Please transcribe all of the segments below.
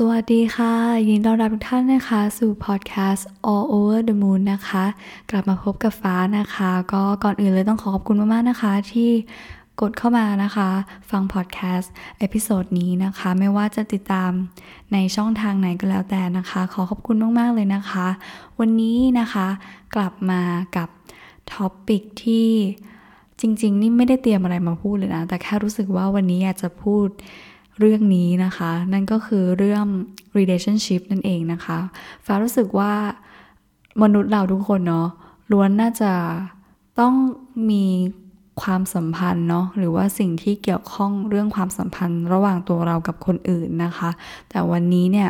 สวัสดีค่ะ ยินดีต้อนรับทุกท่านนะคะ สู่พอดแคสต์ All Over the Moon นะคะ กลับมาพบกับฟ้านะคะ ก็ก่อนอื่นเลยต้องขอขอบคุณมากๆนะคะ ที่กดเข้ามานะคะ ฟังพอดแคสต์ episode นี้นะคะ ไม่ว่าจะติดตามในช่องทางไหนก็แล้วแต่นะคะ ขอขอบคุณมากๆเลยนะคะ วันนี้นะคะกลับมากับ topic ที่จริง ๆ นี่ไม่ได้เตรียมอะไรมาพูดเลยนะ แต่แค่รู้สึกว่าวันนี้อยากจะพูด เรื่องนี้นะคะ นั่นก็คือเรื่อง relationship นั่นเองนะคะฟ้ารู้สึกว่ามนุษย์เราทุกคนเนาะล้วนน่าจะต้องมีความสัมพันธ์เนาะหรือว่าสิ่งที่เกี่ยวข้องเรื่องความสัมพันธ์ระหว่างตัวเรากับคนอื่นนะคะ แต่วันนี้เนี่ย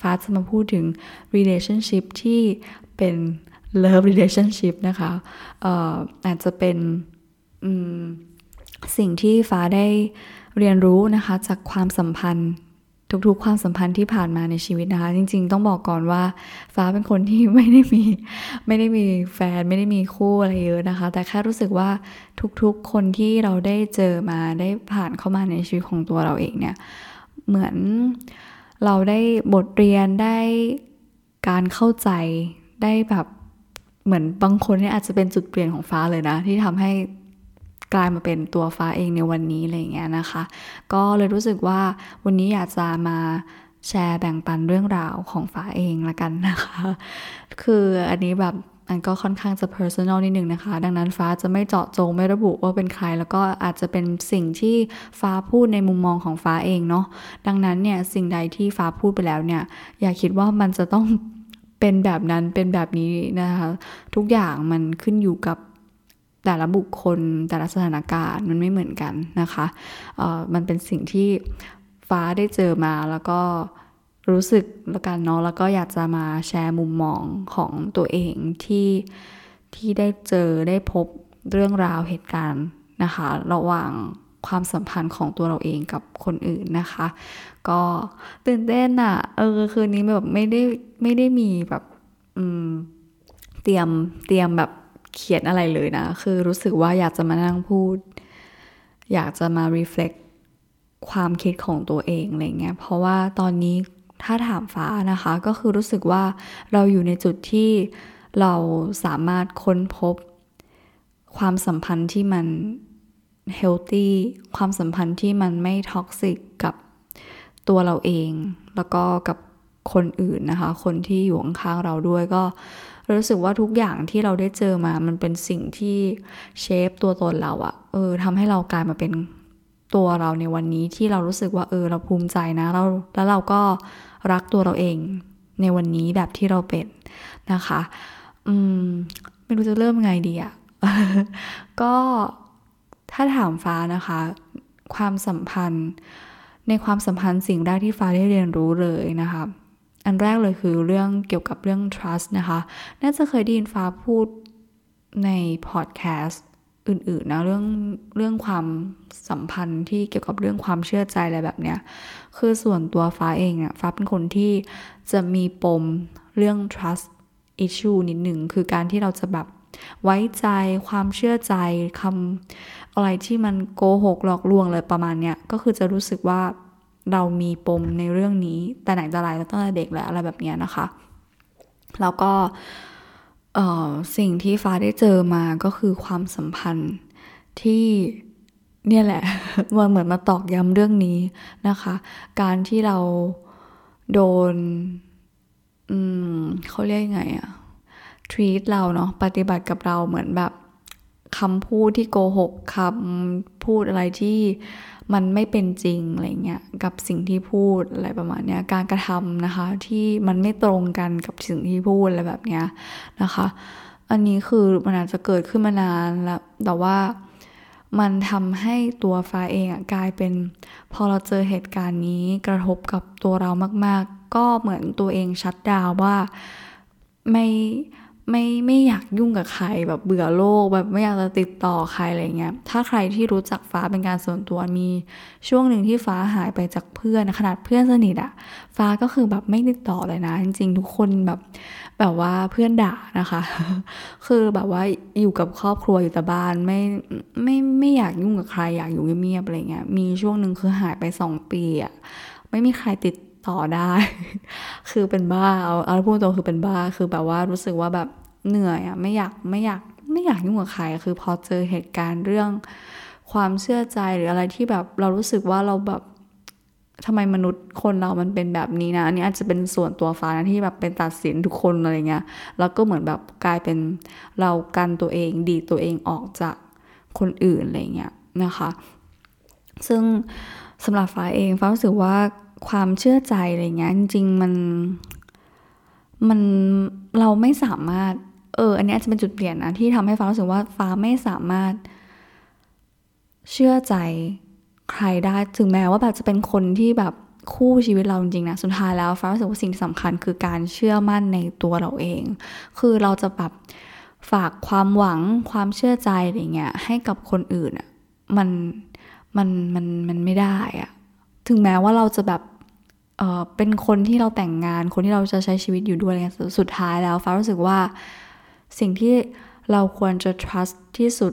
ฟ้าจะมาพูดถึง relationship ที่เป็น love relationship นะคะอออาจจะเป็นสิ่งที่ฟ้าได้ เรียนรู้นะคะจากความสัมพันธ์ ทุกๆ ความสัมพันธ์ที่ผ่านมาในชีวิตนะคะ จริง ๆ ต้องบอกก่อนว่าฟ้าเป็นคนที่ไม่ได้มีไม่ได้มีแฟนไม่ได้มีคู่อะไรเยอะนะคะ แต่แค่รู้สึกว่าทุกๆ คนที่เราได้เจอมาได้ผ่านเข้ามาในชีวิตของตัวเราเองเนี่ยเหมือนเราได้บทเรียนได้การเข้าใจได้แบบเหมือนบางคนเนี่ยอาจจะเป็นจุดเปลี่ยนของฟ้าเลยนะ ที่ทำให้ กลายมาเป็นตัวฟ้าเองในวันนี้อะไรเงี้ยนะคะ ก็เลยรู้สึกว่าวันนี้อยากจะมาแชร์แบ่งปันเรื่องราวของฟ้าเองละกันนะคะ คืออันนี้แบบมันก็ค่อนข้างจะ personal นิดนึงนะคะ ดังนั้นฟ้าจะไม่เจาะจงไม่ระบุว่าเป็นใคร แล้วก็อาจจะเป็นสิ่งที่ฟ้าพูดในมุมมองของฟ้าเองเนาะ ดังนั้นเนี่ยสิ่งใดที่ฟ้าพูดไปแล้วเนี่ย อย่าคิดว่ามันจะต้องเป็นแบบนั้นเป็นแบบนี้นะคะ ทุกอย่างมันขึ้นอยู่กับ แต่ละบุคคลแต่ละสถานการณ์มันไม่เหมือนกันนะคะเอ่อมันเป็นสิ่งที่ฟ้าได้เจอมาแล้วก็รู้สึกแล้วกันเนาะแล้วก็อยากจะมาแชร์มุมมองของตัวเองที่ที่ได้เจอได้พบเรื่องราวเหตุการณ์นะคะ ระหว่างความสัมพันธ์ของตัวเราเองกับคนอื่นนะคะ ก็ตื่นเต้นอะ่ะเออคืนนี้แบบไม่ได้ไม่ได้มีแบบอืมเตรียมเตรียมแบบ เขียนอะไรเลยนะ คือรู้สึกว่าอยากจะมานั่งพูด อยากจะมา reflect ความคิดของตัวเองอะไรเงี้ย เพราะว่าตอนนี้ถ้าถามฟ้านะคะ ก็คือรู้สึกว่าเราอยู่ในจุดที่เราสามารถค้นพบ ความสัมพันธ์ที่มัน healthy ความสัมพันธ์ที่มันไม่ท็อกซิกกับตัวเราเอง แล้วก็กับคนอื่นนะคะ คนที่อยู่ข้างๆเราด้วยก็ รู้สึกว่าทุกอย่างที่เราได้เจอมา มันเป็นสิ่งที่เชฟตัวตนเราอะเออทำให้เรากลายมาเป็นตัวเราในวันนี้ที่เรารู้สึกว่าเออเราภูมิใจนะเราแล้วเราก็รักตัวเราเองในวันนี้แบบที่เราเป็นนะคะ อืม ไม่รู้จะเริ่มไงดีอะก็ถ้าถามฟ้านะคะ ความสัมพันธ์ ในความสัมพันธ์สิ่งแรกที่ฟ้าได้เรียนรู้เลยนะคะ อันแรกเลยคือเรื่องเกี่ยวกับเรื่อง trust นะคะ น่าจะเคยได้ยินฟ้าพูดในพอดแคสต์อื่นๆนะเรื่องเรื่องความสัมพันธ์ที่เกี่ยวกับเรื่องความเชื่อใจอะไรแบบเนี้ย คือส่วนตัวฟ้าเองอะฟ้าเป็นคนที่จะมีปมเรื่อง trust issue นิดหนึ่งคือการที่เราจะแบบไว้ใจความเชื่อใจคำอะไรที่มันโกหกหลอกลวงเลยประมาณเนี้ยก็คือจะรู้สึกว่า เรามีปมในเรื่องนี้แต่ไหนแต่ไรตั้งแต่เด็กแล้วอะไรแบบนี้นะคะ แล้วก็สิ่งที่ฟ้าได้เจอมาก็คือความสัมพันธ์ที่เนี่ยแหละมันเหมือนมาตอกย้ำเรื่องนี้นะคะ การที่เราโดน อืมเขาเรียกยังไงอะ treat เราเนาะปฏิบัติกับเราเหมือนแบบ คำพูดที่โกหกคำพูดอะไรที่มันไม่เป็นจริงอะไรเงี้ยกับสิ่งที่พูดอะไรประมาณเนี้ยการกระทำนะคะที่มันไม่ตรงกันกับสิ่งที่พูดอะไรแบบเนี้ยนะคะ อันนี้คือมันอาจจะเกิดขึ้นมานานแล้วแต่ว่ามันทำให้ตัวฟ้าเองอะกลายเป็นพอเราเจอเหตุการณ์นี้กระทบกับตัวเรามาก ๆ ก็เหมือนตัวเองชัดดาวว่าไม่ ไม่ไม่อยากยุ่งกับใครแบบเบื่อโลกแบบไม่อยากจะติดต่อใครอะไรเงี้ยถ้าใครที่รู้จักฟ้าเป็นการส่วนตัวมีช่วงหนึ่งที่ฟ้าหายไปจากเพื่อนขนาดเพื่อนสนิทอะฟ้าก็คือแบบไม่ติดต่อเลยนะ จริงๆ ทุกคนแบบแบบว่าเพื่อนด่านะคะ คือแบบว่าอยู่กับครอบครัวอยู่แต่บ้านไม่ไม่ไม่อยากยุ่งกับใครอยากอยู่เงียบๆอะไรเงี้ยมีช่วงหนึ่งคือหายไปสองปีอะไม่มีใครติด ต่อได้ คือเป็นบ้าเอาเอาพูดตรงคือเป็นบ้าคือแบบว่ารู้สึกว่าแบบเหนื่อยอะไม่อยากไม่อยากไม่อยากยุ่งกับใครคือพอเจอเหตุการณ์เรื่องความเชื่อใจหรืออะไรที่แบบเรารู้สึกว่าเราแบบทำไมมนุษย์คนเรามันเป็นแบบนี้นะ อันนี้อาจจะเป็นส่วนตัวฟ้านะที่แบบเป็นตัดสินทุกคนอะไรเงี้ย แล้วก็เหมือนแบบกลายเป็นเรากันตัวเองดีตัวเองออกจากคนอื่นอะไรเงี้ยนะคะ ซึ่งสำหรับฟ้าเองฟ้ารู้สึกว่า ความเชื่อใจอะไรเงี้ยจริงๆมันมันเราไม่สามารถ เออ อันนี้อาจจะเป็นจุดเปลี่ยนนะที่ทำให้ฟ้ารู้สึกว่าฟ้าไม่สามารถ เชื่อใจใครได้ถึงแม้ว่าแบบจะเป็นคนที่แบบคู่ชีวิตเราจริงๆนะสุดท้ายแล้วฟ้ารู้สึกว่าสิ่งที่สำคัญคือการเชื่อมั่นในตัวเราเอง คือเราจะแบบฝากความหวังความเชื่อใจอะไรเงี้ยให้กับคนอื่นอะมันมันมันมันไม่ได้อะ ถึงแม้ว่าเราจะแบบเออเป็นคนที่เราแต่งงาน คนที่เราจะใช้ชีวิตอยู่ด้วยอะไรสุดท้ายแล้วฟ้ารู้สึกว่าสิ่งที่เราควรจะ trust ที่สุด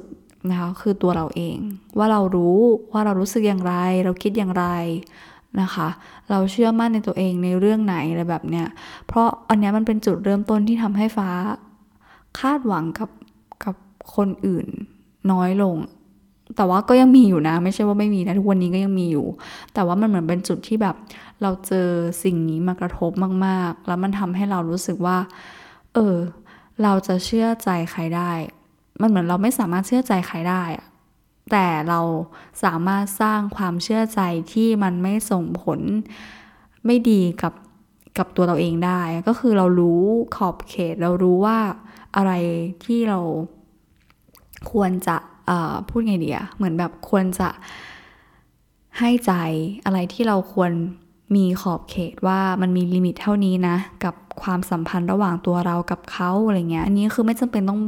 นะคะคือตัวเราเอง ว่าเรารู้ว่าเรารู้สึกอย่างไร เราคิดอย่างไรนะคะ เราเชื่อมั่นในตัวเองในเรื่องไหนอะไรแบบเนี้ยเพราะอันนี้มันเป็นจุดเริ่มต้นที่ทำให้ฟ้าคาดหวังกับกับคนอื่นน้อยลง แต่ว่าก็ยังมีอยู่นะ ไม่ใช่ว่าไม่มีนะทุกวันนี้ก็ยังมีอยู่ แต่ว่ามันเหมือนเป็นจุดที่แบบ เราเจอสิ่งนี้มากระทบมาก ๆ แล้วมันทำให้เรารู้สึกว่า เออ เราจะเชื่อใจใครได้ มันเหมือนเราไม่สามารถเชื่อใจใครได้อะแต่เราสามารถสร้างความเชื่อใจที่มันไม่ส่งผลไม่ดีกับกับตัวเราเองได้ ก็คือเรารู้ขอบเขตเรารู้ว่าอะไรที่เราควรจะ พูดไงดีอะเหมือนแบบควรจะให้ใจอะไรที่เราควรมีขอบเขตว่ามันมีลิมิตเท่านี้นะ กับความสัมพันธ์ระหว่างตัวเรากับเขาอะไรเงี้ยอันนี้คือไม่จำเป็นต้อง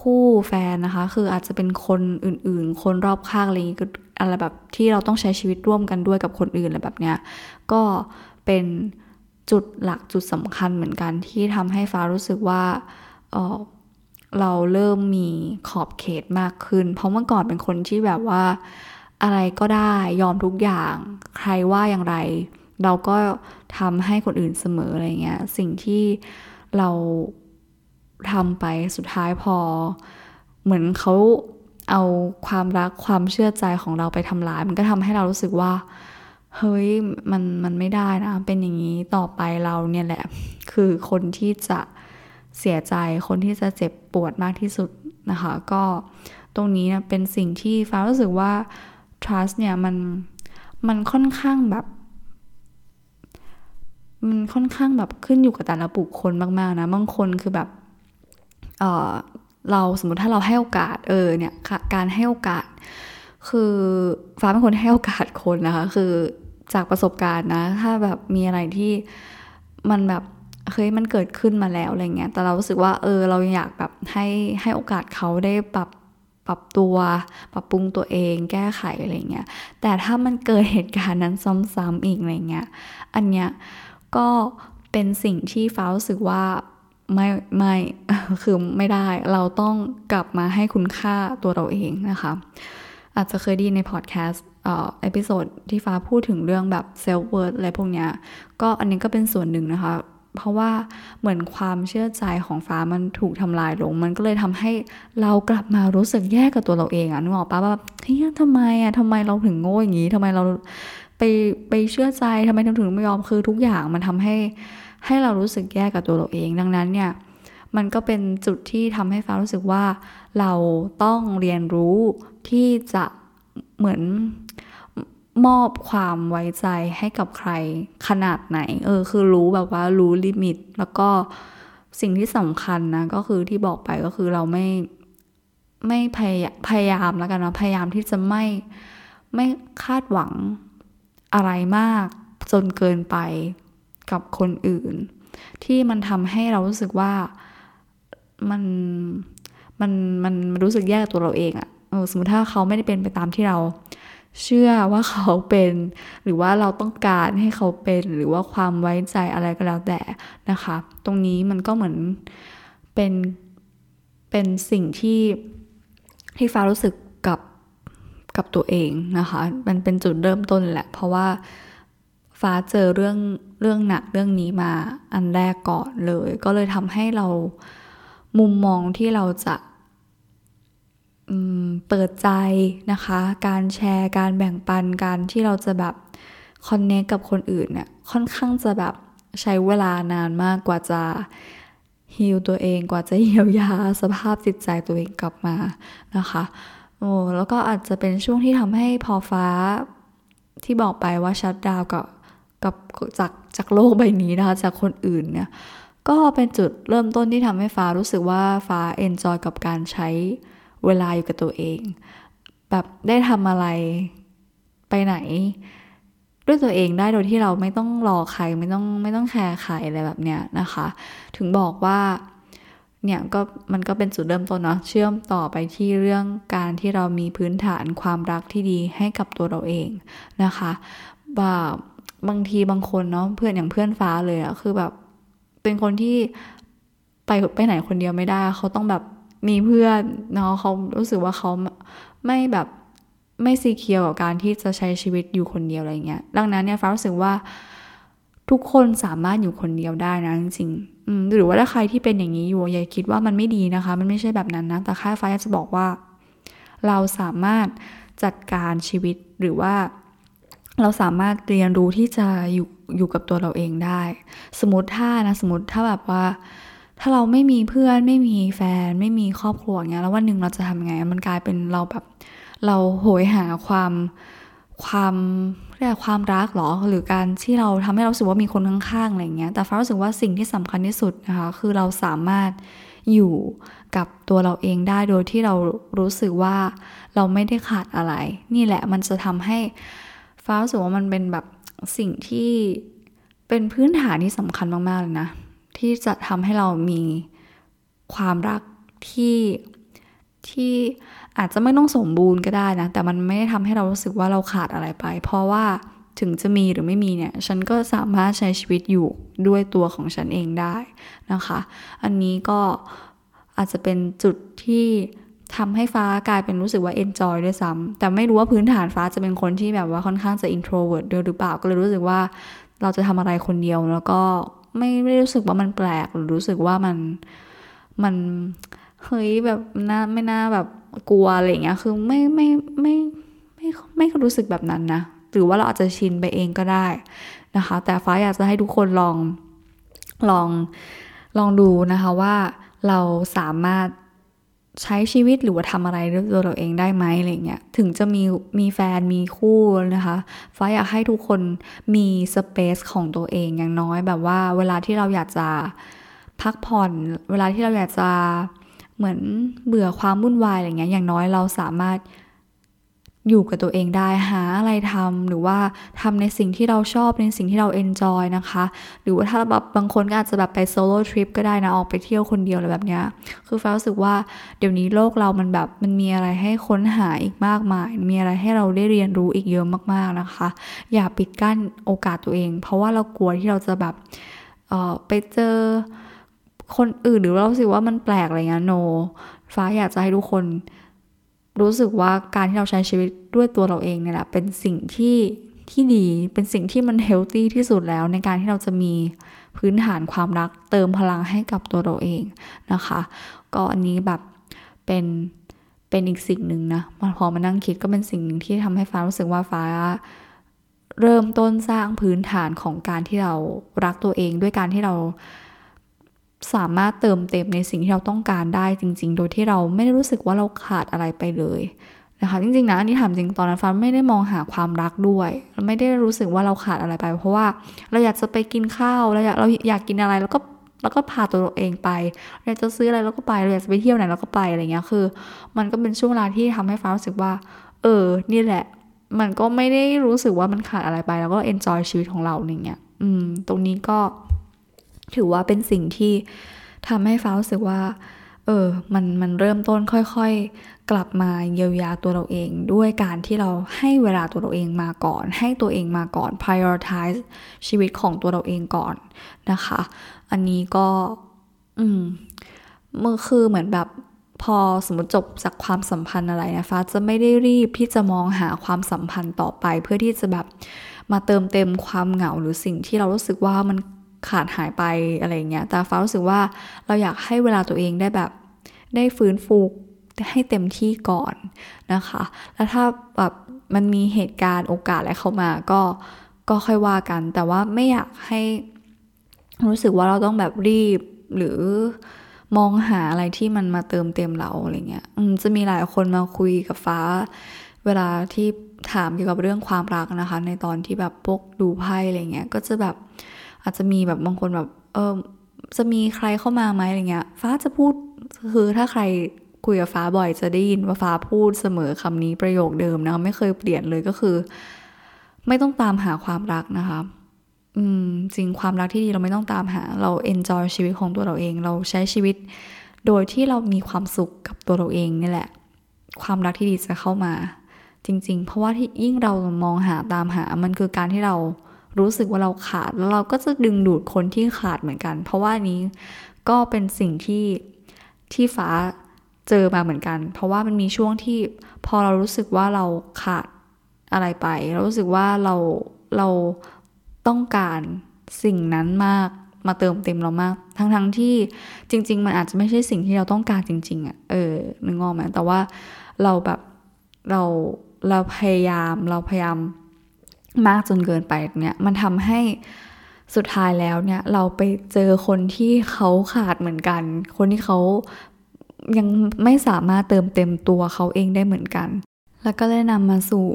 คู่แฟนนะคะ คืออาจจะเป็นคนอื่นๆ คนรอบข้างอะไรก็อะไรแบบที่เราต้องใช้ชีวิตร่วมกันด้วยกับคนอื่นอะไรแบบเนี้ยก็เป็นจุดหลักจุดสำคัญเหมือนกันที่ทำให้ฟ้ารู้สึกว่าเเราเริ่มมีขอบเขตมากขึ้น เพราะเมื่อก่อนเป็นคนที่แบบว่า อะไรก็ได้ยอมทุกอย่าง ใครว่าอย่างไร เราก็ทำให้คนอื่นเสมออะไรเงี้ย สิ่งที่เราทำไปสุดท้ายพอ เหมือนเขาเอาความรักความเชื่อใจของเราไปทำลาย มันก็ทำให้เรารู้สึกว่า เฮ้ยมันมันไม่ได้นะ เป็นอย่างนี้ต่อไปเราเนี่ยแหละ คือคนที่จะ เสียใจคนที่จะเจ็บปวดมากที่สุดนะคะ ก็ตรงนี้นะเป็นสิ่งที่ฟ้ารู้สึกว่า trust เนี่ยมันมันค่อนข้างแบบมันค่อนข้างแบบขึ้นอยู่กับแต่ละบุคคลมากๆนะบางคนคือแบบเเราสมมติถ้าเราให้โอกาสเออเนี่ยการให้โอกาส คือฟ้าเป็นคนให้โอกาสคนนะคะ คือจากประสบการณ์นะ ถ้าแบบมีอะไรที่มันแบบ เฮ้ยมันเกิดขึ้นมาแล้วอะไรเงี้ย แต่เรารู้สึกว่าเออเราอยากแบบให้ให้โอกาสเขาได้ปรับปรับตัว ปรับปรุงตัวเองแก้ไขอะไรเงี้ย แต่ถ้ามันเกิดเหตุการณ์นั้นซ้ำๆอีกอะไรเงี้ย อันเนี้ยก็เป็นสิ่งที่ฟ้ารู้สึกว่าไม่ไม่คือไม่ได้เราต้องกลับมาให้คุณค่าตัวเราเองนะคะ อาจจะเคยดีในพอดแคสต์เอ่อ episode ที่ฟ้าพูดถึงเรื่องแบบ self-worth อะไรพวกเนี้ยก็อันนี้ก็เป็นส่วนหนึ่งนะคะ เพราะว่าเหมือนความเชื่อใจของฟ้ามันถูกทำลายลง มันก็เลยทำให้เรากลับมารู้สึกแย่กับตัวเราเองอะนึกออกปะว่าเฮ้ยทำไมอะทำไมเราถึงโง่อย่างนี้ทำไมเราไปไปเชื่อใจทำไมถึงไม่ยอมคือทุกอย่างมันทำให้ให้เรารู้สึกแย่กับตัวเราเอง ดังนั้นเนี่ยมันก็เป็นจุดที่ทำให้ฟ้ารู้สึกว่า เราต้องเรียนรู้ที่จะเหมือน มอบความไว้ใจให้กับใครขนาดไหน เออ คือรู้แบบว่ารู้ลิมิต แล้วก็สิ่งที่สำคัญนะ ก็คือที่บอกไปก็คือเราไม่ไม่พยพยายามแล้วกันนะพยายามที่จะไม่ไม่คาดหวังอะไรมากจนเกินไปกับคนอื่น ที่มันทำให้เรารู้สึกว่ามันมันมันรู้สึกแย่ตัวเราเองอะเออสมมติถ้าเขาไม่ได้เป็นไปตามที่เรา เชื่อว่าเขาเป็น หรือว่าเราต้องการให้เขาเป็นหรือว่าความไว้ใจอะไรก็แล้วแต่นะคะ ตรงนี้มันก็เหมือนเป็นเป็นสิ่งที่ที่ฟ้ารู้สึกกับกับตัวเองนะคะ มันเป็นจุดเริ่มต้นแหละ เพราะว่าฟ้าเจอเรื่องเรื่องหนักเรื่องนี้มาอันแรกก่อนเลย ก็เลยทำให้เรามุมมองที่เราจะ เปิดใจนะคะ การแชร์ การแบ่งปัน การที่เราจะแบบconnect กับคนอื่นเนี่ยค่อนข้างจะแบบใช้เวลานานมากกว่าจะ heal ตัวเองกว่าจะเยียวยาสภาพจิตใจตัวเองกลับมานะคะโอ้แล้วก็อาจจะเป็นช่วงที่ทำให้พอฟ้าที่บอกไปว่า shut down กับกับจากจากโลกใบนี้นะคะจากคนอื่นเนี่ยก็เป็นจุดเริ่มต้นที่ทำให้ฟ้ารู้สึกว่าฟ้า enjoy กับการใช้ เวลาอยู่กับตัวเอง แบบได้ทำอะไรไปไหน ด้วยตัวเองได้โดยที่เราไม่ต้องรอใครไม่ต้องไม่ต้องแคร์ใครอะไรแบบเนี้ยนะคะ ถึงบอกว่าเนี่ยก็มันก็เป็นจุดเริ่มต้นเนาะเชื่อมต่อไปที่เรื่องการที่เรามีพื้นฐานความรักที่ดีให้กับตัวเราเองนะคะแบบบางทีบางคนเนาะเพื่อนอย่างเพื่อนฟ้าเลยอะคือแบบเป็นคนที่ไปไปไหนคนเดียวไม่ได้ เขาต้องแบบ มีเพื่อนเนาะเขารู้สึกว่าเขาไม่แบบไม่ซีเคียวกับการที่จะใช้ชีวิตอยู่คนเดียวอะไรเงี้ย ดังนั้นเนี่ยฟ้ารู้สึกว่าทุกคนสามารถอยู่คนเดียวได้นะจริงๆหรือว่าถ้าใครที่เป็นอย่างนี้อยู่อย่าคิดว่ามันไม่ดีนะคะ มันไม่ใช่แบบนั้นนะ แต่ค่าฟ้าจะบอกว่า เราสามารถจัดการชีวิตหรือว่า เราสามารถเรียนรู้ที่จะอยู่อยู่กับตัวเราเองได้ สมมติถ้านะสมมติถ้าแบบว่า ถ้าเราไม่มีเพื่อนไม่มีแฟน ไม่มีครอบครัวเงี้ยแล้ววันหนึ่งเราจะทำไงมันกลายเป็นเราแบบ เราโหยหาความความเรียกความรักหรอหรือการที่เราทำให้เราสึกว่ามีคนข้างๆอะไรเงี้ยแต่ฟ้ารู้สึกว่าสิ่งที่สำคัญที่สุดนะคะคือเราสามารถอยู่กับตัวเราเองได้โดยที่เรารู้สึกว่าเราไม่ได้ขาดอะไร นี่แหละมันจะทำให้ฟ้ารู้สึกว่ามันเป็นแบบสิ่งที่เป็นพื้นฐานที่สำคัญมากๆเลยนะ ที่จะทำให้เรามีความรักที่ที่อาจจะไม่ต้องสมบูรณ์ก็ได้นะ แต่มันไม่ได้ทำให้เรารู้สึกว่าเราขาดอะไรไป เพราะว่าถึงจะมีหรือไม่มีเนี่ย ฉันก็สามารถใช้ชีวิตอยู่ด้วยตัวของฉันเองได้นะคะ อันนี้ก็อาจจะเป็นจุดที่ทำให้ฟ้ากลายเป็นรู้สึกว่า enjoy ด้วยซ้ำแต่ไม่รู้ว่าพื้นฐานฟ้าจะเป็นคนที่แบบว่าค่อนข้างจะ introvert ด้วยหรือเปล่า ก็เลยรู้สึกว่าเราจะทำอะไรคนเดียวแล้วก็ ไม่ไม่รู้สึกว่ามันแปลกหรือรู้สึกว่ามันมันเฮ้ยแบบน่าไม่น่าแบบกลัวอะไรเงี้ยคือไม่ไม่ไม่ไม่ไม่รู้สึกแบบนั้นนะหรือว่าเราอาจจะชินไปเองก็ได้นะคะ แต่ฟ้าอยากจะให้ทุกคนลองลองลองดูนะคะว่าเราสามารถ ใช้ชีวิตหรือว่าทำอะไรด้วยตัวเราเองได้ไหมอะไรเงี้ยถึงจะมีมีแฟนมีคู่นะคะฟ้าอยากให้ทุกคนมีสเปซของตัวเองอย่างน้อยแบบว่า เวลาที่เราอยากจะพักผ่อน เวลาที่เราอยากจะเหมือนเบื่อความวุ่นวายอะไรเงี้ยอย่างน้อยเราสามารถ อยู่กับตัวเองได้หาอะไรทำหรือว่าทำในสิ่งที่เราชอบในสิ่งที่เราเอนจอยนะคะ หรือว่าถ้าแบบบางคนก็อาจจะแบบไปโซโล่ทริปก็ได้นะ ออกไปเที่ยวคนเดียวอะไรแบบเนี้ยคือฟ้ารู้สึกว่าเดี๋ยวนี้โลกเรามันแบบมันมีอะไรให้ค้นหาอีกมากมาย มีอะไรให้เราได้เรียนรู้อีกเยอะมากๆนะคะ อย่าปิดกั้นโอกาสตัวเอง เพราะว่าเรากลัวที่เราจะแบบเออไปเจอคนอื่นหรือเราสึกว่ามันแปลกอะไรเงี้ยโน ฟ้าอยากจะให้ทุกคน รู้สึกว่าการที่เราใช้ชีวิตด้วยตัวเราเองเนี่ยแหละเป็นสิ่งที่ที่ดีเป็นสิ่งที่มันเฮลตี้ที่สุดแล้วในการที่เราจะมีพื้นฐานความรักเติมพลังให้กับตัวเราเองนะคะ ก็อันนี้แบบเป็นเป็นอีกสิ่งหนึ่งนะพอมานั่งคิดก็เป็นสิ่งหนึ่งที่ทำให้ฟ้ารู้สึกว่าฟ้าเริ่มต้นสร้างพื้นฐานของการที่เรารักตัวเองด้วยการที่เรา สามารถเติมเต็มในสิ่งที่เราต้องการได้จริง ๆ โดยที่เราไม่ได้รู้สึกว่าเราขาดอะไรไปเลยนะคะจริงๆนะอันนี้ถามจริงตอนนั้นฟ้าไม่ได้มองหาความรักด้วยไม่ได้รู้สึกว่าเราขาดอะไรไป เพราะว่าเราอยากจะไปกินข้าวเราอยากเราอยากกินอะไรแล้วก็แล้วก็พาตัวเองไปเราอยากจะซื้ออะไรแล้วก็ไปเราอยากจะไปเที่ยวไหนแล้วก็ไปอะไรเงี้ยคือ มันก็เป็นช่วงเวลาที่ทำให้ฟ้ารู้สึกว่า เออ นี่แหละ มันก็ไม่ได้รู้สึกว่ามันขาดอะไรไป แล้วก็เอนจอยชีวิตของเราอย่างเงี้ยอืม ตรงนี้ก็ ถือว่าเป็นสิ่งที่ทำให้ฟ้ารู้สึกว่า เออ มัน มันเริ่มต้นค่อยๆ กลับมาเยียวยาตัวเราเอง ด้วยการที่เราให้เวลาตัวเราเองมาก่อน ให้ตัวเองมาก่อน prioritize ชีวิตของตัวเราเองก่อนนะคะ อันนี้ก็ อืมมือคือเหมือนแบบพอสมมติจบจากความสัมพันธ์อะไรนะฟ้าจะไม่ได้รีบที่จะมองหาความสัมพันธ์ต่อไป เพื่อที่จะแบบมาเติมเต็มความเหงาหรือสิ่งที่เรารู้สึกว่ามัน ขาดหายไปอะไรเงี้ย แต่ฟ้ารู้สึกว่าเราอยากให้เวลาตัวเองได้แบบได้ฟื้นฟูให้เต็มที่ก่อนนะคะ แล้วถ้าแบบมันมีเหตุการณ์โอกาสอะไรเข้ามาก็ก็ค่อยว่ากัน แต่ว่าไม่อยากให้รู้สึกว่าเราต้องแบบรีบหรือมองหาอะไรที่มันมาเติมเต็มเราอะไรเงี้ยจะมีหลายคนมาคุยกับฟ้า เวลาที่ถามเกี่ยวกับเรื่องความรักนะคะ ในตอนที่แบบพวกดูไพ่อะไรเงี้ย ก็จะแบบ อาจจะมีแบบบางคนแบบเออจะมีใครเข้ามาไหมอะไรเงี้ย ฟ้าจะพูดคือถ้าใครคุยกับฟ้าบ่อยจะได้ยินว่าฟ้าพูดเสมอคำนี้ประโยคเดิมนะไม่เคยเปลี่ยนเลยก็คือ ไม่ต้องตามหาความรักนะคะ อืมจริงความรักที่ดีเราไม่ต้องตามหา เราเอนจอยชีวิตของตัวเราเอง เราใช้ชีวิต โดยที่เรามีความสุขกับตัวเราเองนี่แหละ ความรักที่ดีจะเข้ามา จริง ๆ เพราะว่าที่ยิ่งเรามองหาตามหามันคือการที่เรา รู้สึกว่าเราขาดแล้วเราก็จะดึงดูดคนที่ขาดเหมือนกัน เพราะว่านี้ก็เป็นสิ่งที่ที่ฟ้าเจอมาเหมือนกัน เพราะว่ามันมีช่วงที่พอเรารู้สึกว่าเราขาดอะไรไป เรารู้สึกว่าเราเราต้องการสิ่งนั้นมากมาเติมเต็มเรามาก ทั้งๆทที่จริง ๆ มันอาจจะไม่ใช่สิ่งที่เราต้องการจริง ๆอะ่ะเออนึกออกไหมแต่ว่าเราแบบเราเราพยายามเราพยายาม มากจนเกินไปเนี่ยมันทำให้สุดท้ายแล้วเนี่ยเราไปเจอคนที่เขาขาดเหมือนกัน คนที่เขายังไม่สามารถเติมเต็มตัวเขาเองได้เหมือนกัน แล้วก็ได้นำมาสู่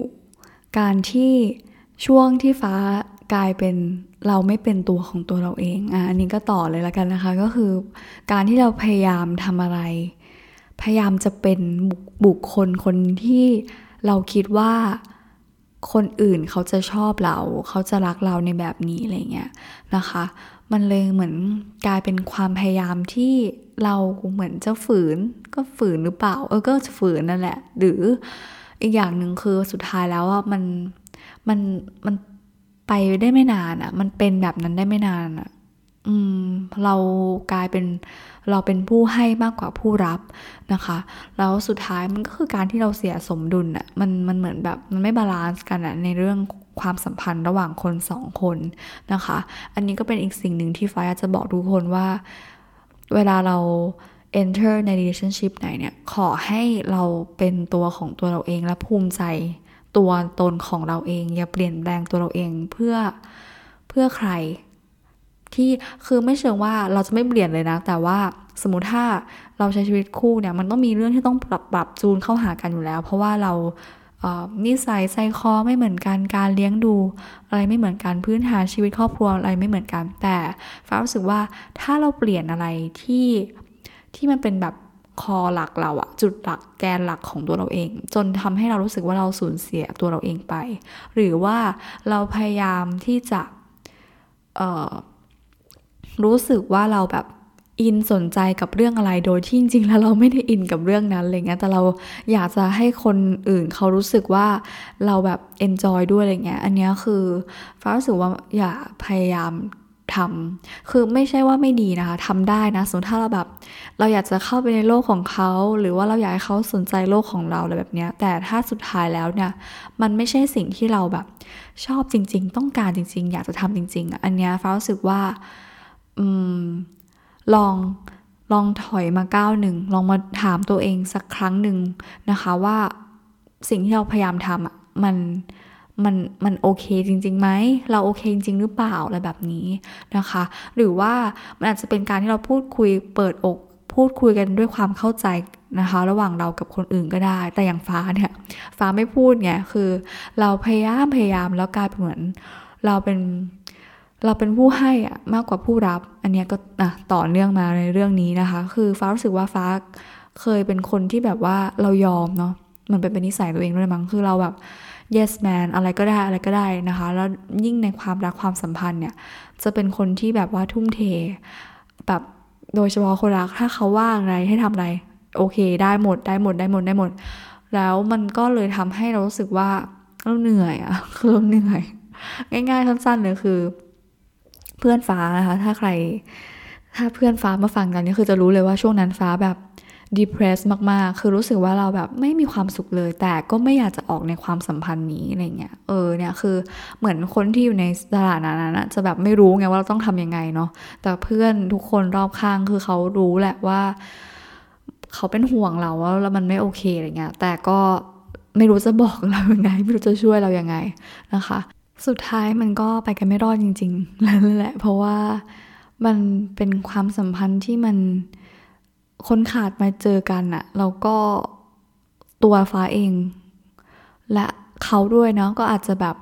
การที่ช่วงที่ฟ้ากลายเป็นเราไม่เป็นตัวของตัวเราเอง อะอันนี้ก็ต่อเลยละกันนะคะ ก็คือการที่เราพยายามทำอะไร พยายามจะเป็นบุคคลคนที่เราคิดว่า คนอื่นเขาจะชอบเรา เขาจะรักเราในแบบนี้อะไรเงี้ยนะคะ มันเลยเหมือนกลายเป็นความพยายามที่เราเหมือนจะฝืนก็ฝืนหรือเปล่า เออก็จะฝืนนั่นแหละ หรืออีกอย่างหนึ่งคือสุดท้ายแล้วอะมันมันมันไปได้ไม่นานอะ มันเป็นแบบนั้นได้ไม่นานอะ อืม เรากลายเป็น เราเป็นผู้ให้มากกว่าผู้รับนะคะ แล้วสุดท้ายมันก็คือการที่เราเสียสมดุลอะมันมันเหมือนแบบมันไม่ balance กันอะในเรื่องความสัมพันธ์ระหว่างคนสองคนนะคะ อันนี้ก็เป็นอีกสิ่งหนึ่งที่ฟ้าจะบอกทุกคนว่า เวลาเรา enter ใน relationship ไหนเนี่ย ขอให้เราเป็นตัวของตัวเราเองและภูมิใจตัวตนของเราเอง อย่าเปลี่ยนแปลงตัวเราเองเพื่อเพื่อใคร ที่คือไม่เชิงว่าเราจะไม่เปลี่ยนเลยนะ แต่ว่าสมมติถ้าเราใช้ชีวิตคู่เนี่ยมันต้องมีเรื่องที่ต้องปรับปรับจูนเข้าหากันอยู่แล้ว เพราะว่าเรานิสัยใจคอไม่เหมือนกันการเลี้ยงดู อะไรไม่เหมือนกันพื้นฐานชีวิตครอบครัวอะไรไม่เหมือนกัน แต่ฟ้ารู้สึกว่าถ้าเราเปลี่ยนอะไรที่ที่มันเป็นแบบคอหลักเราอะจุดหลักแกนหลักของตัวเราเอง จนทำให้เรารู้สึกว่าเราสูญเสียตัวเราเองไป หรือว่าเราพยายามที่จะ รู้สึกว่าเราแบบอินสนใจกับเรื่องอะไรโดยที่จริงๆแล้วเราไม่ได้อินกับเรื่องนั้นอะไรเงี้ยแต่เราอยากจะให้คนอื่นเขารู้สึกว่าเราแบบเอนจอยด้วยอะไรเงี้ยอันนี้คือฟ้ารู้สึกว่าอย่าพยายามทำคือไม่ใช่ว่าไม่ดีนะคะทำได้นะสมมติถ้าเราแบบ เราอยากจะเข้าไปในโลกของเขา หรือว่าเราอยากให้เขาสนใจโลกของเราอะไรแบบนี้แต่ถ้าสุดท้ายแล้วเนี่ย มันไม่ใช่สิ่งที่เราแบบ ชอบจริง ๆ ต้องการจริง ๆ อยากจะทำจริง ๆ อันนี้ฟ้ารู้สึกว่า อืม ลองลองถอยมาก้าวหนึ่งลองมาถามตัวเองสักครั้งหนึ่งนะคะว่าสิ่งที่เราพยายามทำอะมันมันมันโอเคจริงๆไหมเราโอเคจริงหรือเปล่าอะไรแบบนี้นะคะ หรือว่ามันอาจจะเป็นการที่เราพูดคุยเปิดอกพูดคุยกันด้วยความเข้าใจนะคะ ระหว่างเรากับคนอื่นก็ได้ แต่อย่างฟ้าเนี่ยฟ้าไม่พูดไงคือ เราพยายามพยายามแล้วกลายเป็นเหมือน เราเป็น เราเป็นผู้ให้อะมากกว่าผู้รับ อันนี้ก็อะต่อเนื่องมาในเรื่องนี้นะคะ คือฟ้ารู้สึกว่าฟ้าเคยเป็นคนที่แบบว่าเรายอมเนาะมันเป็นเป็นนิสัยตัวเองด้วยมั้งคือเราแบบ yes man อะไรก็ได้อะไรก็ได้นะคะ แล้วยิ่งในความรักความสัมพันธ์เนี่ย จะเป็นคนที่แบบว่าทุ่มเท แบบโดยเฉพาะคนรักถ้าเขาว่าอะไรให้ทำอะไร โอเค ได้หมดได้หมดได้หมดได้หมด แล้วมันก็เลยทำให้เรารู้สึกว่าเราเหนื่อยอะคือเราเหนื่อย ง่ายๆสั้นๆเลยคือ เพื่อนฟ้านะคะ ถ้าใคร ถ้าเพื่อนฟ้ามาฟังกันนี่คือจะรู้เลยว่าช่วงนั้นฟ้าแบบ depressed มาก ๆ คือรู้สึกว่าเราแบบไม่มีความสุขเลย แต่ก็ไม่อยากจะออกในความสัมพันธ์นี้อะไรเงี้ย เออ เนี่ยคือเหมือนคนที่อยู่ในสถานะนั้นจะแบบไม่รู้ไงว่าเราต้องทำยังไงเนาะ แต่เพื่อนทุกคนรอบข้างคือเขารู้แหละว่า เขาเป็นห่วงเราว่าแล้วมันไม่โอเคอะไรเงี้ย แต่ก็ไม่รู้จะบอกเรายังไง ไม่รู้จะช่วยเรายังไงนะคะ สุดท้ายมันก็ไปกันไม่รอดจริงๆแล้วแหละ เพราะว่ามันเป็นความสัมพันธ์ที่มันคนขาดมาเจอกันอะแล้วก็ตัวฟ้าเอง และเขาด้วยเนาะก็อาจจะแบบ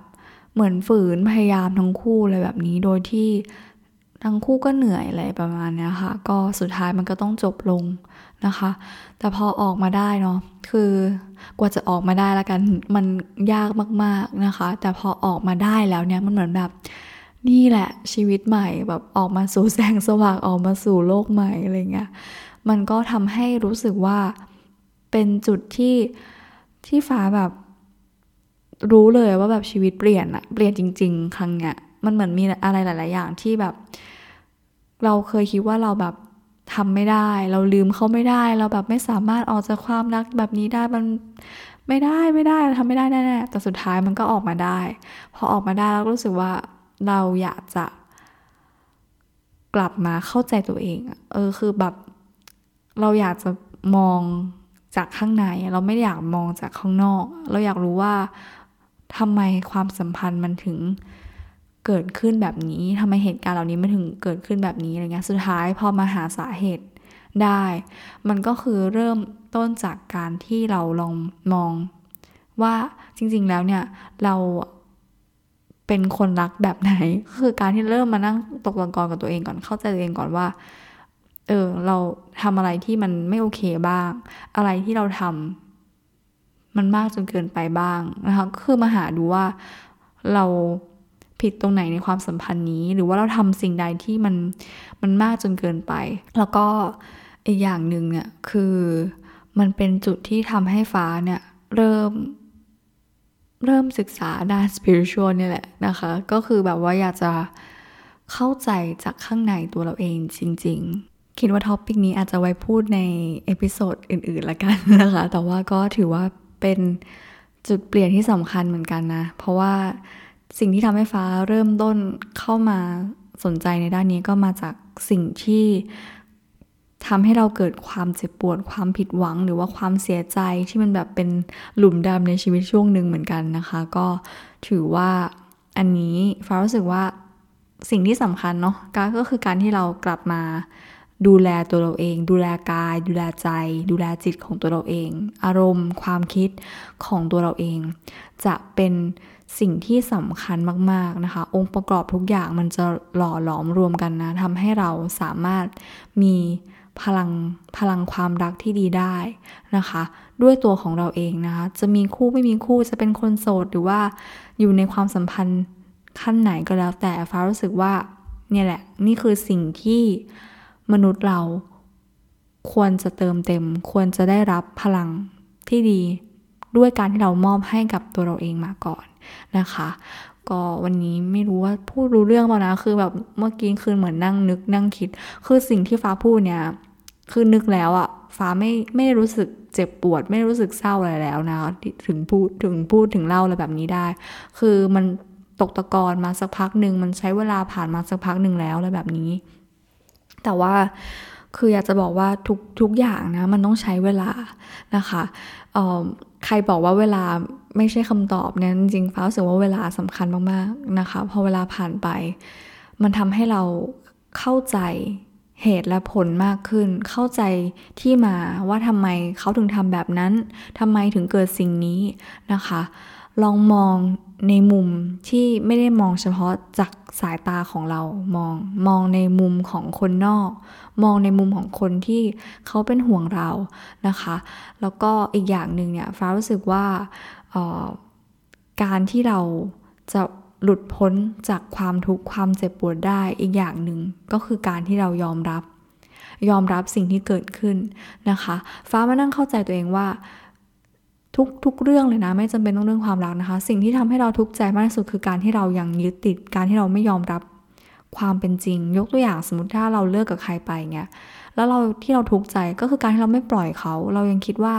เหมือนฝืนพยายามทั้งคู่เลยแบบนี้ โดยที่ทั้งคู่ก็เหนื่อยอะไรประมาณนี้ค่ะ ก็สุดท้ายมันก็ต้องจบลง นะคะ แต่พอออกมาได้เนาะคือกว่าจะออกมาได้แล้วกันมันยากมากๆนะคะ แต่พอออกมาได้แล้วเนี่ยมันเหมือนแบบนี่แหละชีวิตใหม่แบบออกมาสู่แสงสว่างออกมาสู่โลกใหม่อะไรเงี้ยมันก็ทำให้รู้สึกว่าเป็นจุดที่ที่ฟ้าแบบรู้เลยว่าแบบชีวิตเปลี่ยนอะเปลี่ยนจริง ๆ ครั้งเนี้ยมันเหมือนมีอะไรหลาย ๆ อย่างที่แบบ เราเคยคิดว่าเราแบบ ทำไม่ได้ เราลืมเขาไม่ได้ เราแบบไม่สามารถออกจากความรักแบบนี้ได้มันไม่ได้ไม่ได้เราทำไม่ได้แน่ๆแต่สุดท้ายมันก็ออกมาได้ พอออกมาได้แล้วรู้สึกว่าเราอยากจะ กลับมาเข้าใจตัวเองเออคือแบบ เราอยากจะมองจากข้างใน เราไม่อยากมองจากข้างนอก เราอยากรู้ว่าทำไมความสัมพันธ์มันถึง เกิดขึ้นแบบนี้ทำไมเหตุการณ์เหล่านี้มันถึงเกิดขึ้นแบบนี้อะไรเงี้ยสุดท้ายพอมาหาสาเหตุได้ มันก็คือเริ่มต้นจากการที่เราลองมอง ว่าจริง ๆ แล้วเนี่ยเราเป็นคนรักแบบไหนก็คือการที่เริ่มมานั่งตกลงกรกับตัวเองก่อนเข้าใจตัวเองก่อนว่า เออเราทำอะไรที่มันไม่โอเคบ้าง อะไรที่เราทำมันมากจนเกินไปบ้างนะคะคือมาหาดูว่าเรา ผิดตรงไหนในความสัมพันธ์นี้ หรือว่าเราทำสิ่งใดที่มันมันมากจนเกินไป แล้วก็อีกอย่างหนึ่งเนี่ยคือมันเป็นจุดที่ทำให้ฟ้าเนี่ยเริ่มเริ่มศึกษาด้าน spiritual เนี่แหละนะคะ ก็คือแบบว่าอยากจะเข้าใจจากข้างในตัวเราเองจริง ๆ คิดว่า topic นี้อาจจะไว้พูดใน episode อื่นๆละกันนะคะ แต่ว่าก็ถือว่าเป็นจุดเปลี่ยนที่สำคัญเหมือนกันนะ เพราะว่า สิ่งที่ทำให้ฟ้าเริ่มต้นเข้ามาสนใจในด้านนี้ก็มาจากสิ่งที่ทำให้เราเกิดความเจ็บปวด ความผิดหวัง หรือว่าความเสียใจที่มันแบบเป็นหลุมดำในชีวิตช่วงหนึ่งเหมือนกันนะคะ ก็ถือว่าอันนี้ฟ้ารู้สึกว่าสิ่งที่สำคัญเนาะก็คือการที่เรากลับมาดูแลตัวเราเอง ดูแลกาย ดูแลใจ ดูแลจิตของตัวเราเอง อารมณ์ ความคิดของตัวเราเอง จะเป็น สิ่งที่สำคัญมากๆนะคะ องค์ประกอบทุกอย่างมันจะหล่อหลอมรวมกันนะทำให้เราสามารถมีพลังพลังความรักที่ดีได้นะคะ ด้วยตัวของเราเองนะคะ จะมีคู่ไม่มีคู่จะเป็นคนโสดหรือว่าอยู่ในความสัมพันธ์ขั้นไหนก็แล้วแต่ฟ้ารู้สึกว่าเนี่ยแหละนี่คือสิ่งที่มนุษย์เราควรจะเติมเต็ม ควรจะได้รับพลังที่ดี ด้วยการที่เรามอบให้กับตัวเราเองมาก่อนนะคะ ก็วันนี้ไม่รู้ว่าพูดรู้เรื่องเปล่านะ คือแบบเมื่อกี้คือเหมือนนั่งนึกนั่งคิด คือสิ่งที่ฟ้าพูดเนี่ย คือนึกแล้วอะฟ้าไม่ไม่รู้สึกเจ็บปวด ไม่รู้สึกเศร้าอะไรแล้วนะถึงพูดถึงพูดถึงเล่าอะไรแบบนี้ได้ คือมันตกตะกอนมาสักพักหนึ่งมันใช้เวลาผ่านมาสักพักหนึ่งแล้วอะไรแบบนี้ แต่ว่าคืออยากจะบอกว่าทุกทุกอย่างนะมันต้องใช้เวลานะคะ ใครบอกว่าเวลาไม่ใช่คำตอบเนี่ยจริงฟ้ารู้สึกว่าเวลาสำคัญมากๆนะคะพอเวลาผ่านไป มันทำให้เราเข้าใจเหตุและผลมากขึ้น เข้าใจที่มาว่าทำไมเขาถึงทำแบบนั้นทำไมถึงเกิดสิ่งนี้นะคะ ลองมอง ในมุมที่ไม่ได้มองเฉพาะจากสายตาของเรามองมองในมุมของคนนอก มองในมุมของคนที่เขาเป็นห่วงเรานะคะ แล้วก็อีกอย่างหนึ่งเนี่ยฟ้ารู้สึกว่าการที่เราจะหลุดพ้นจากความทุกข์ความเจ็บปวดได้อีกอย่างหนึ่งก็คือการที่เรายอมรับ ยอมรับสิ่งที่เกิดขึ้นนะคะ ฟ้ามานั่งเข้าใจตัวเองว่า ทุกทุกเรื่องเลยนะ ไม่จำเป็นต้องเรื่องความรักนะคะ สิ่งที่ทำให้เราทุกข์ใจมากที่สุดคือการที่เรายังยึดติดการที่เราไม่ยอมรับความเป็นจริง ยกตัวอย่างสมมติถ้าเราเลิกกับใครไปเงี้ยแล้วเราที่เราทุกข์ใจก็คือการที่เราไม่ปล่อยเขา เรายังคิดว่า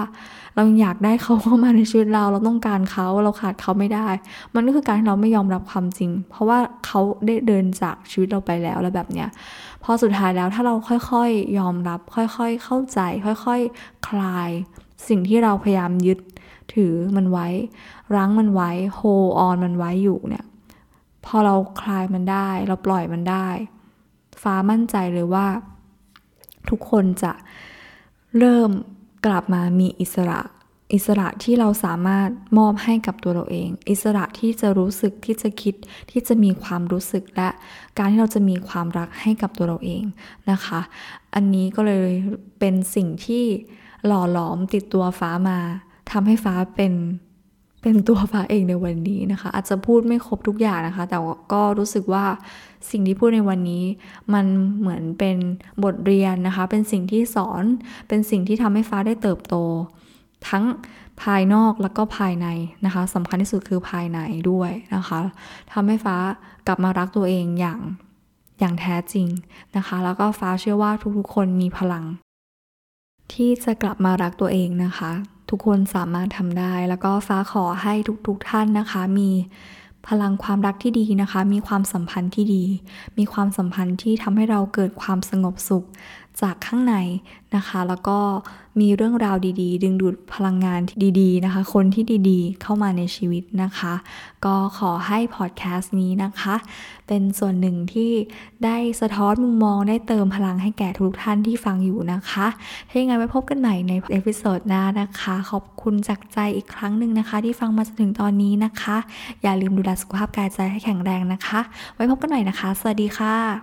เรายังอยากได้เขาเข้ามาในชีวิตเรา เราต้องการเขาเราขาดเขาไม่ได้ มันก็คือการที่เราไม่ยอมรับความจริง เพราะว่าเขาได้เดินจากชีวิตเราไปแล้วแล้วแบบเนี้ยพอสุดท้ายแล้วถ้าเราค่อยๆยอมรับ ค่อยๆเข้าใจ ค่อยๆคลาย สิ่งที่เราพยายามยึด ถือมันไว้ รั้งมันไว้ โฮออนมันไว้อยู่เนี่ย พอเราคลายมันได้ เราปล่อยมันได้ ฟ้ามั่นใจเลยว่า ทุกคนจะเริ่มกลับมามีอิสระ อิสระที่เราสามารถมอบให้กับตัวเราเอง อิสระที่จะรู้สึกที่จะคิดที่จะมีความรู้สึกและการที่เราจะมีความรักให้กับตัวเราเองนะคะ อันนี้ก็เลยเป็นสิ่งที่หล่อหลอมติดตัวฟ้ามา ทำให้ฟ้าเป็นเป็นตัวฟ้าเองในวันนี้นะคะ อาจจะพูดไม่ครบทุกอย่างนะคะ แต่ก็รู้สึกว่าสิ่งที่พูดในวันนี้ มันเหมือนเป็นบทเรียนนะคะ เป็นสิ่งที่สอนเป็นสิ่งที่ทำให้ฟ้าได้เติบโต ทั้งภายนอกแล้วก็ภายในนะคะสำคัญที่สุดคือภายในด้วยนะคะทำให้ฟ้ากลับมารักตัวเองอย่างอย่างแท้จริงนะคะ แล้วก็ฟ้าเชื่อว่าทุกๆคนมีพลัง ที่จะกลับมารักตัวเองนะคะ ทุกคนสามารถทำได้ แล้วก็ฟ้าขอให้ทุกๆท่านนะคะ มีพลังความรักที่ดีนะคะ มีความสัมพันธ์ที่ดี มีความสัมพันธ์ที่ทำให้เราเกิดความสงบสุข จากข้างในนะคะ แล้วก็มีเรื่องราวดีๆ ดึงดูดพลังงานที่ดีๆนะคะ คนที่ดีๆ เข้ามาในชีวิตนะคะ ก็ขอให้พอดแคสต์นี้นะคะ เป็นส่วนหนึ่งที่ได้สะท้อนมุมมองได้เติมพลังให้แก่ทุกท่านที่ฟังอยู่นะคะ ถ้าอย่างไรไว้พบกันใหม่ใน episode หน้านะคะ ขอบคุณจากใจอีกครั้งหนึ่งนะคะ ที่ฟังมาจนถึงตอนนี้นะคะ อย่าลืมดูแลสุขภาพกายใจให้แข็งแรงนะคะ ไว้พบกันใหม่นะคะ สวัสดีค่ะ